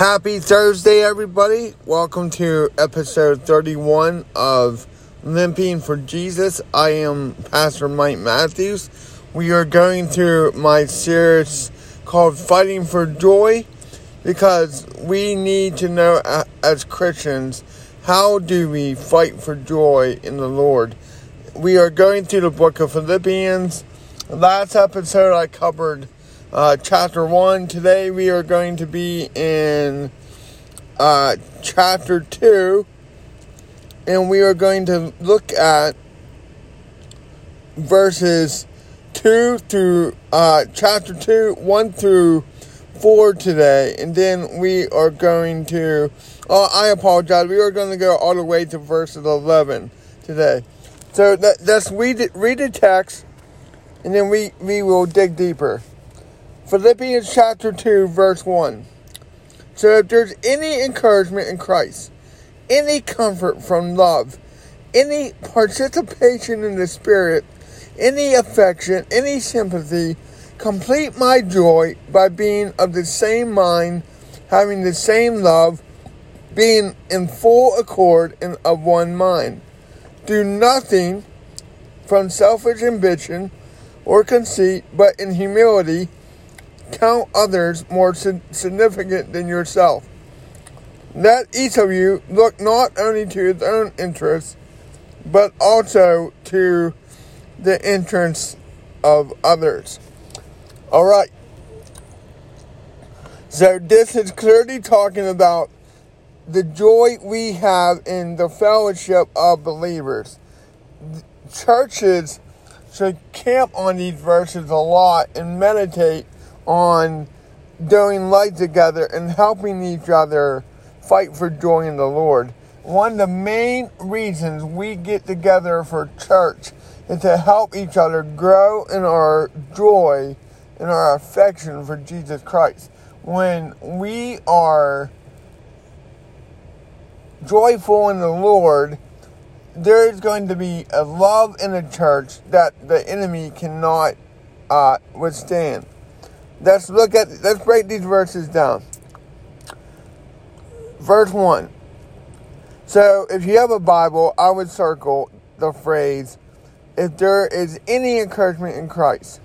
Happy Thursday, everybody. Welcome to episode 31 of Limping for Jesus. I am Pastor Mike Matthews. We are going through my series called Fighting for Joy because we need to know as Christians how do we fight for joy in the Lord. We are going through the book of Philippians. Last episode I covered uh, chapter 1. Today we are going to be in uh, chapter 2, and we are going to look at verses 2 through uh, chapter 2, 1 through 4 today, and then we are going to. Oh, I apologize. We are going to go all the way to verses 11 today. So that, let's read, read the text, and then we, we will dig deeper. Philippians chapter 2, verse 1. So if there's any encouragement in Christ, any comfort from love, any participation in the Spirit, any affection, any sympathy, complete my joy by being of the same mind, having the same love, being in full accord and of one mind. Do nothing from selfish ambition or conceit, but in humility count others more significant than yourself. Let each of you look not only to his own interests, but also to the interests of others. All right. So this is clearly talking about the joy we have in the fellowship of believers. Churches should camp on these verses a lot and meditate on doing life together and helping each other fight for joy in the Lord. One of the main reasons we get together for church is to help each other grow in our joy and our affection for Jesus Christ. When we are joyful in the Lord, there is going to be a love in the church that the enemy cannot uh, withstand. Let's look at, let's break these verses down. Verse 1. So, if you have a Bible, I would circle the phrase, if there is any encouragement in Christ.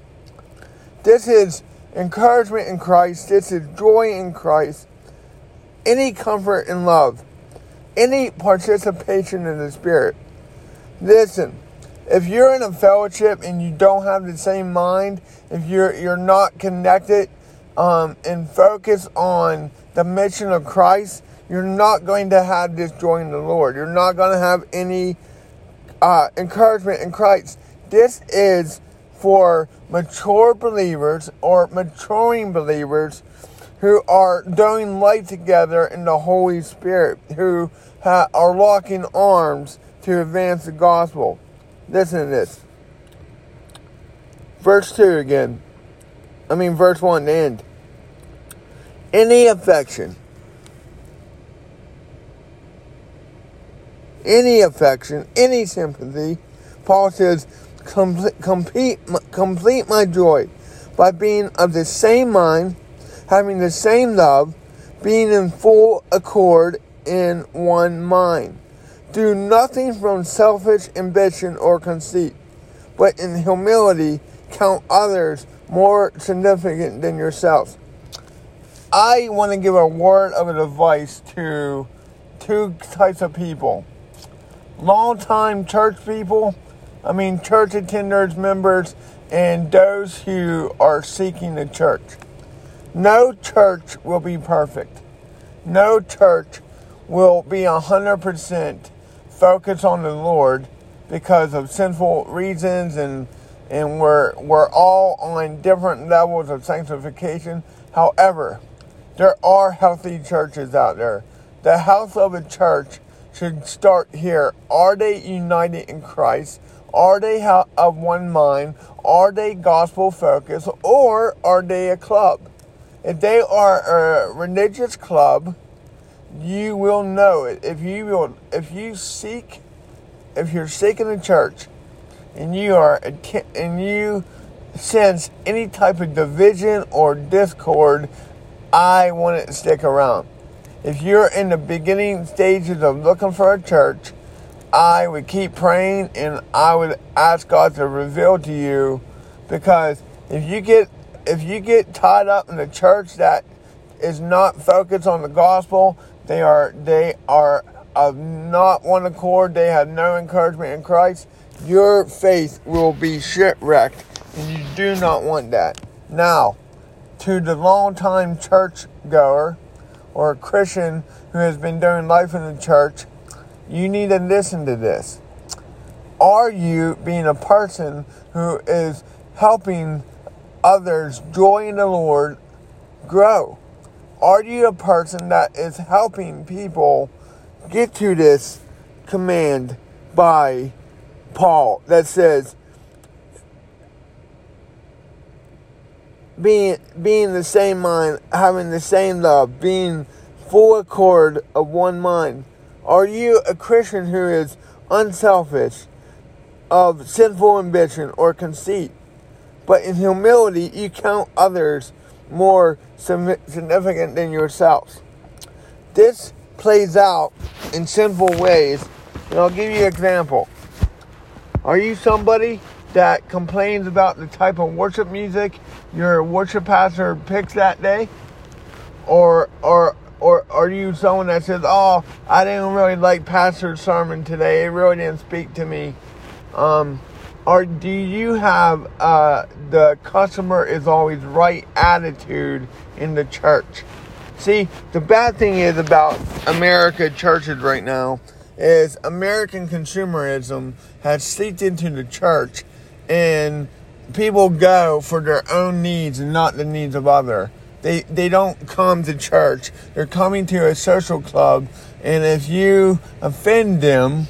This is encouragement in Christ. This is joy in Christ. Any comfort in love. Any participation in the Spirit. Listen, if you're in a fellowship and you don't have the same mind, if you're you're not connected um, and focus on the mission of Christ, you're not going to have this joy in the Lord. You're not going to have any uh, encouragement in Christ. This is for mature believers or maturing believers who are doing life together in the Holy Spirit, who ha- are locking arms to advance the gospel. Listen to this. Verse 2 again. I mean, verse 1 end. Any affection. Any affection, any sympathy. Paul says, complete, complete, complete my joy by being of the same mind, having the same love, being in full accord in one mind. Do nothing from selfish ambition or conceit, but in humility count others more significant than yourselves. I want to give a word of advice to two types of people. Long-time church people, I mean church attenders, members, and those who are seeking the church. No church will be perfect. No church will be 100% focus on the Lord because of sinful reasons and and we're we're all on different levels of sanctification. However, there are healthy churches out there. The health of a church should start here. Are they united in Christ? Are they of one mind? Are they gospel focused? Or are they a club? If they are a religious club, you will know it. If you will if you seek if you're seeking a church and you are and you sense any type of division or discord i want to stick around. If you're in the beginning stages of looking for a church, I would keep praying and I would ask God to reveal to you because if you get if you get tied up in a church that is not focused on the gospel, they are they are of not one accord, they have no encouragement in Christ, your faith will be shipwrecked and you do not want that. Now, to the long-time church goer or a Christian who has been doing life in the church, you need to listen to this. Are you being a person who is helping others joy in the Lord grow? Are you a person that is helping people get to this command by Paul that says, being being the same mind, having the same love, being full accord of one mind. Are you a Christian who is unselfish, of sinful ambition or conceit, but in humility you count others more significant than yourselves? This plays out in sinful ways, and I'll give you an example. Are you somebody that complains about the type of worship music your worship pastor picks that day? Or or or are you someone that says, "Oh, I didn't really like pastor's sermon today. It really didn't speak to me." Um, or do you have uh, the customer is always right attitude in the church? See, the bad thing is about America churches right now is American consumerism has seeped into the church and people go for their own needs and not the needs of other. They they don't come to church. They're coming to a social club, and if you offend them,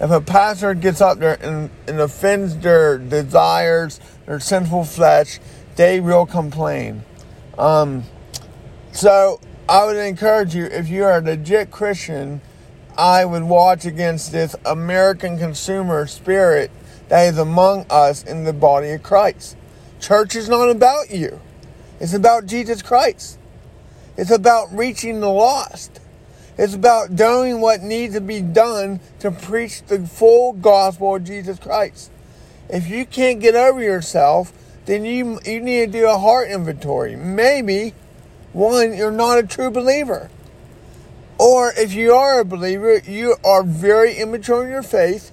if a pastor gets up there and, and offends their desires, their sinful flesh, they will complain. Um, so I would encourage you, if you are a legit Christian, I would watch against this American consumer spirit that is among us in the body of Christ. Church is not about you. It's about Jesus Christ. It's about reaching the lost. It's about doing what needs to be done to preach the full gospel of Jesus Christ. If you can't get over yourself, then you, you need to do a heart inventory. Maybe, one, you're not a true believer. Or if you are a believer, you are very immature in your faith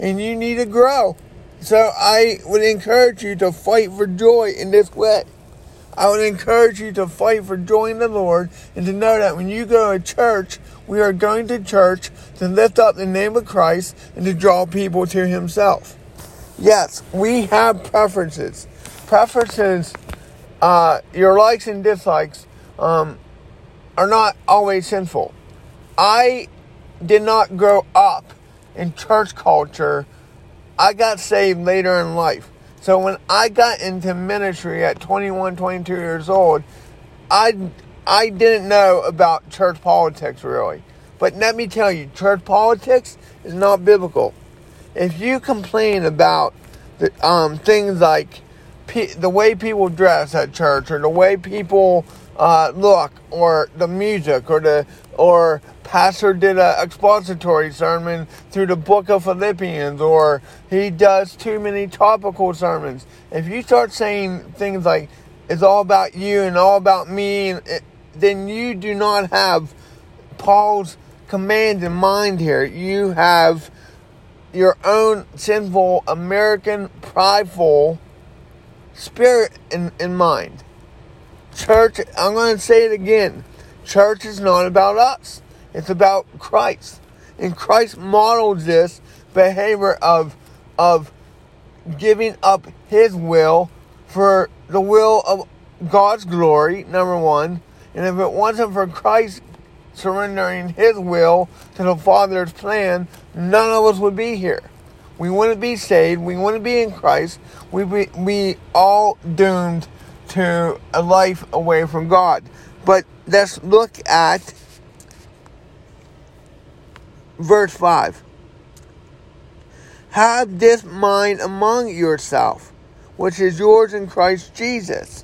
and you need to grow. So I would encourage you to fight for joy in this way. I would encourage you to fight for joy in the Lord and to know that when you go to church, we are going to church to lift up the name of Christ and to draw people to Himself. Yes, we have preferences. Preferences, uh, your likes and dislikes, um, are not always sinful. I did not grow up in church culture. I got saved later in life. So when I got into ministry at 21, 22 years old, I, I didn't know about church politics really. But let me tell you, church politics is not biblical. If you complain about the, um, things like pe- the way people dress at church or the way people uh, look or the music or the or pastor did an expository sermon through the book of Philippians, or he does too many topical sermons. If you start saying things like, it's all about you and all about me, and it, then you do not have Paul's command in mind here. You have your own sinful, American, prideful spirit in, in mind. Church, I'm going to say it again. Church is not about us. It's about Christ. And Christ models this behavior of, of giving up his will for the will of God's glory, number one. And if it wasn't for Christ surrendering his will to the Father's plan, none of us would be here. We wouldn't be saved. We wouldn't be in Christ. We'd be, we all doomed to a life away from God. But let's look at verse 5. Have this mind among yourself, which is yours in Christ Jesus,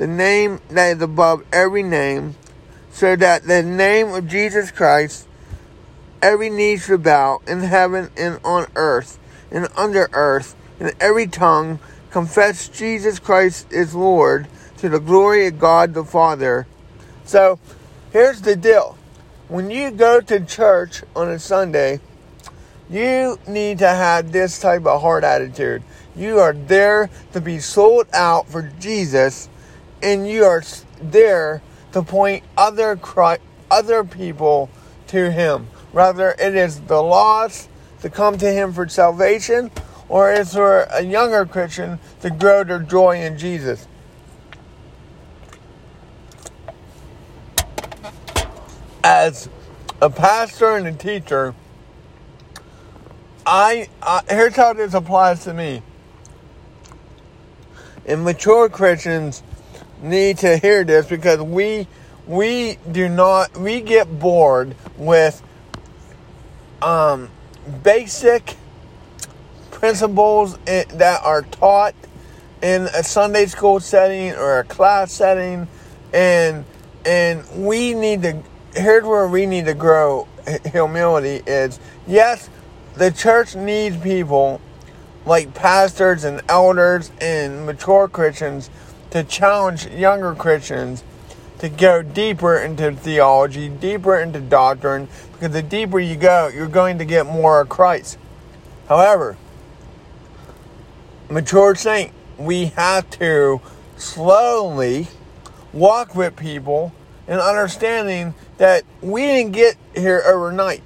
the name that is above every name, so that the name of Jesus Christ every knee should bow in heaven and on earth and under earth, and every tongue confess Jesus Christ is Lord to the glory of God the Father. So here's the deal when you go to church on a Sunday, you need to have this type of heart attitude. You are there to be sold out for Jesus, and you are there to point other other people to Him. Rather, it is the lost to come to Him for salvation, or it's for a younger Christian to grow their joy in Jesus. as a pastor and a teacher, I, I here's how this applies to me. In mature Christians need to hear this because we we do not we get bored with um, basic principles that are taught in a Sunday school setting or a class setting. And and we need to here's where we need to grow humility is yes, the church needs people like pastors and elders and mature Christians to challenge younger Christians to go deeper into theology, deeper into doctrine, because the deeper you go, you're going to get more of Christ. However, mature saint, we have to slowly walk with people and understanding that we didn't get here overnight.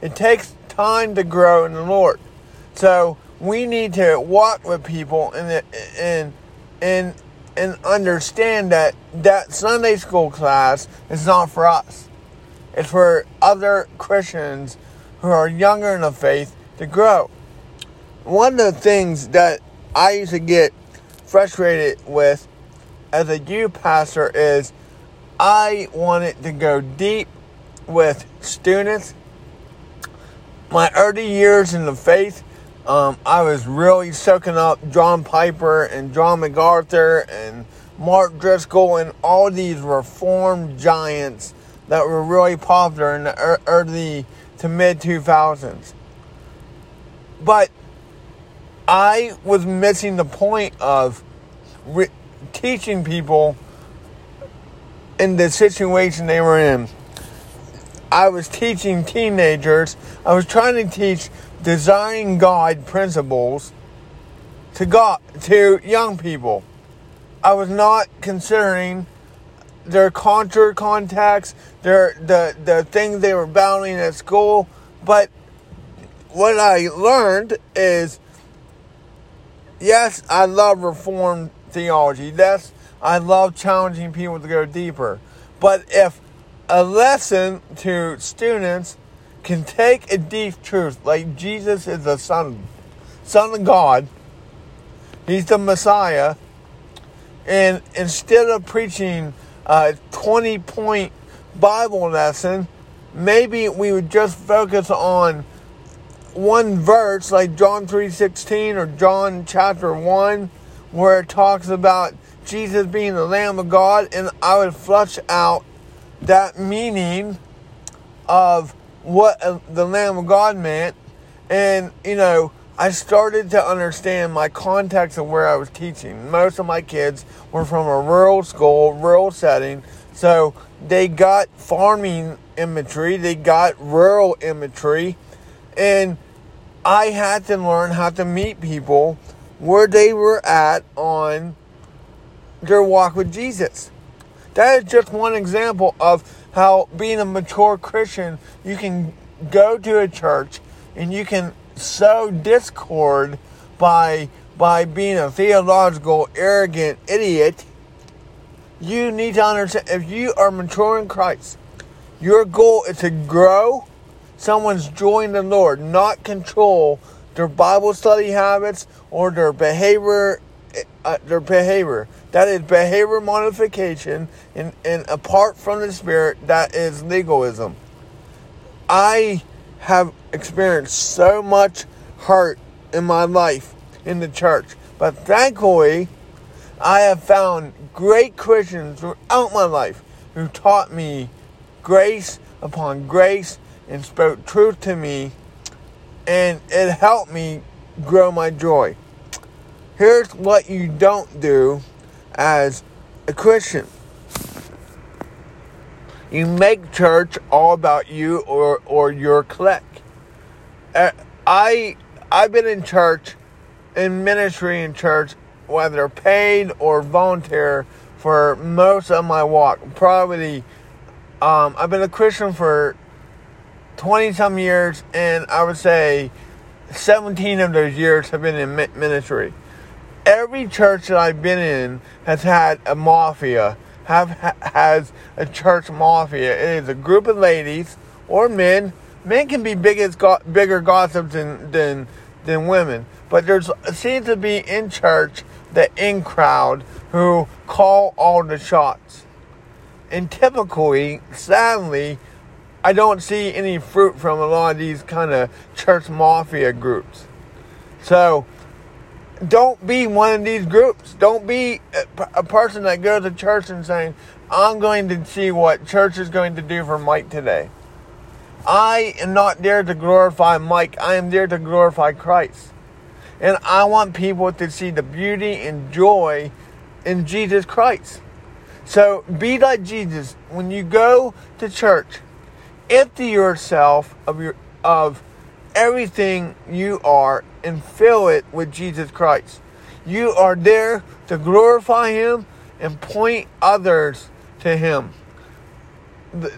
It takes time to grow in the Lord. So we need to walk with people and and and and understand that that Sunday school class is not for us. It's for other Christians who are younger in the faith to grow. One of the things that I used to get frustrated with as a youth pastor is I wanted to go deep with students. My early years in the faith, um, I was really soaking up John Piper and John MacArthur and Mark Driscoll and all these reformed giants that were really popular in the early to mid 2000s. But I was missing the point of re- teaching people in the situation they were in. I was teaching teenagers, I was trying to teach designing God principles to God to young people. I was not considering their culture contacts, their the the things they were battling at school, but what I learned is yes, I love reformed theology. That's I love challenging people to go deeper. But if a lesson to students can take a deep truth, like Jesus is the Son, Son of God, He's the Messiah, and instead of preaching a 20 point Bible lesson, maybe we would just focus on one verse like John 3:16 or John chapter 1 where it talks about Jesus being the Lamb of God, and I would flush out that meaning of what uh, the Lamb of God meant. And, you know, I started to understand my context of where I was teaching. Most of my kids were from a rural school, rural setting, so they got farming imagery, they got rural imagery, and I had to learn how to meet people where they were at on their walk with Jesus. That is just one example of how being a mature Christian, you can go to a church and you can sow discord by by being a theological arrogant idiot. You need to understand if you are mature in Christ, Your goal is to grow someone's joy in the Lord, not control their Bible study habits or their behavior. Uh, their behavior. That is behavior modification, and, and apart from the Spirit, that is legalism. I have experienced so much hurt in my life in the church, but thankfully, I have found great Christians throughout my life who taught me grace upon grace and spoke truth to me, and it helped me grow my joy. Here's what you don't do as a Christian. You make church all about you or, or your clique. Uh, I I've been in church, in ministry in church, whether paid or volunteer, for most of my walk. Probably, um, I've been a Christian for 20 some years, and I would say 17 of those years have been in ministry. Every church that I've been in has had a mafia, have has a church mafia. It is a group of ladies or men. Men can be big as go- bigger gossips than, than than women, but there's seems to be in church the in crowd who call all the shots. And typically, sadly, I don't see any fruit from a lot of these kind of church mafia groups. So, don't be one of these groups. Don't be a, person that goes to church and saying, I'm going to see what church is going to do for Mike today. I am not there to glorify Mike. I am there to glorify Christ. And I want people to see the beauty and joy in Jesus Christ. So be like Jesus. When you go to church, empty yourself of your of everything you are and fill it with Jesus Christ. You are there to glorify him and point others to him. The,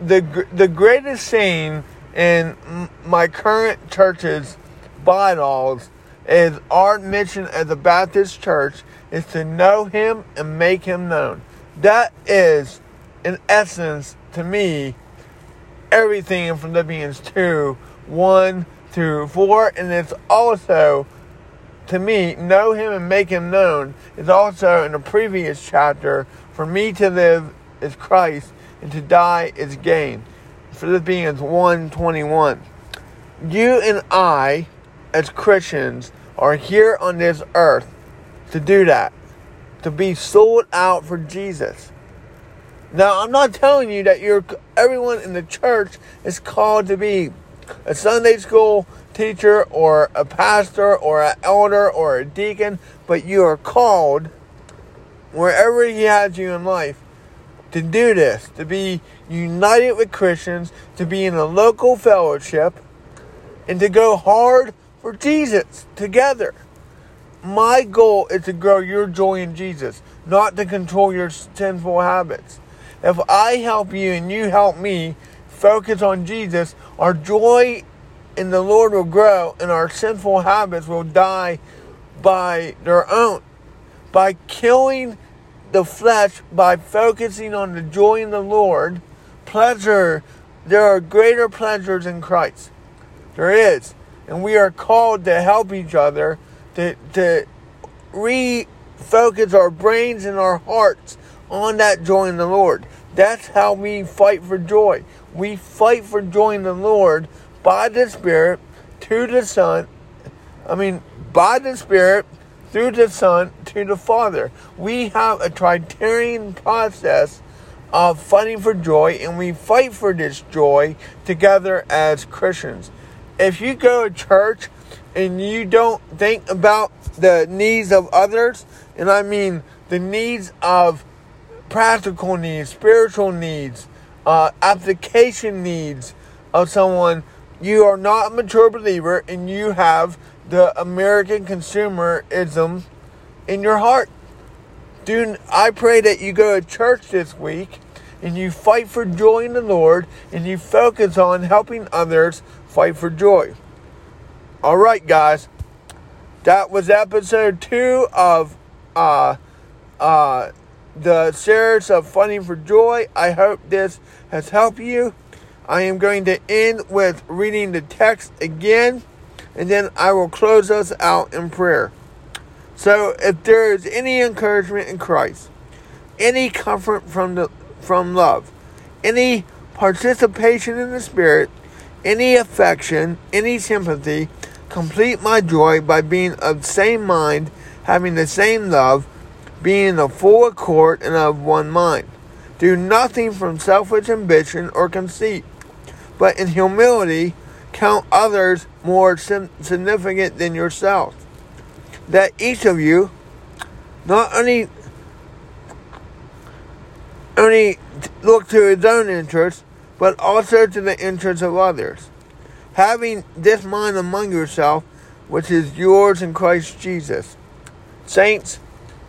the, the greatest saying in my current church's bylaws is our mission as a Baptist church is to know him and make him known. That is, in essence, to me, everything in Philippians 2 1 through 4. And it's also, to me, know him and make him known is also in the previous chapter. For me to live is Christ, and to die is gain. Philippians 1 21. You and I, as Christians, are here on this earth to do that, to be sold out for Jesus. Now, I'm not telling you that you're everyone in the church is called to be a Sunday school teacher or a pastor or an elder or a deacon, but you are called wherever He has you in life to do this, to be united with Christians, to be in a local fellowship, and to go hard for Jesus together. My goal is to grow your joy in Jesus, not to control your sinful habits. If I help you and you help me focus on Jesus, our joy in the Lord will grow and our sinful habits will die by their own. By killing the flesh, by focusing on the joy in the Lord, pleasure, there are greater pleasures in Christ. There is. And we are called to help each other to, to refocus our brains and our hearts on that joy in the Lord. That's how we fight for joy. We fight for joy in the Lord by the Spirit to the Son. I mean, by the Spirit through the Son to the Father. We have a tritarian process of fighting for joy, and we fight for this joy together as Christians. If you go to church and you don't think about the needs of others, and I mean the needs of practical needs, spiritual needs, uh, application needs of someone, you are not a mature believer and you have the American consumerism in your heart. Dude, I pray that you go to church this week and you fight for joy in the Lord and you focus on helping others fight for joy. All right, guys. That was episode two of uh, uh, the series of Fighting for Joy. I hope this has helped you. I am going to end with reading the text again, and then I will close us out in prayer. So, if there is any encouragement in Christ, any comfort from the from love, any participation in the Spirit, any affection, any sympathy, complete my joy by being of the same mind, having the same love, being in a full accord and of one mind. Do nothing from selfish ambition or conceit, but in humility count others more significant than yourself. That each of you not only only look to his own interests, but also to the interests of others. Having this mind among yourself, which is yours in Christ Jesus. Saints,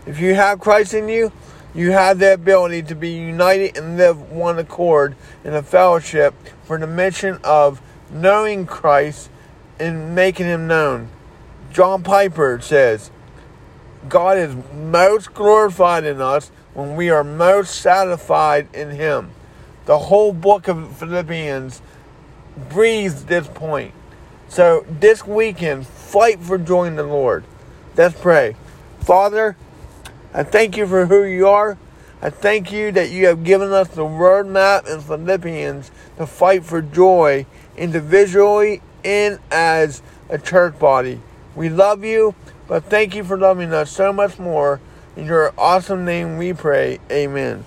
if you have Christ in you, you have the ability to be united and live one accord in a fellowship for the mission of knowing Christ and making him known. John Piper says, God is most glorified in us when we are most satisfied in Him. The whole book of Philippians breathes this point. So this weekend, fight for joining the Lord. Let's pray. Father, I thank you for who you are. I thank you that you have given us the roadmap in Philippians to fight for joy individually and as a church body. We love you, but thank you for loving us so much more. In your awesome name we pray. Amen.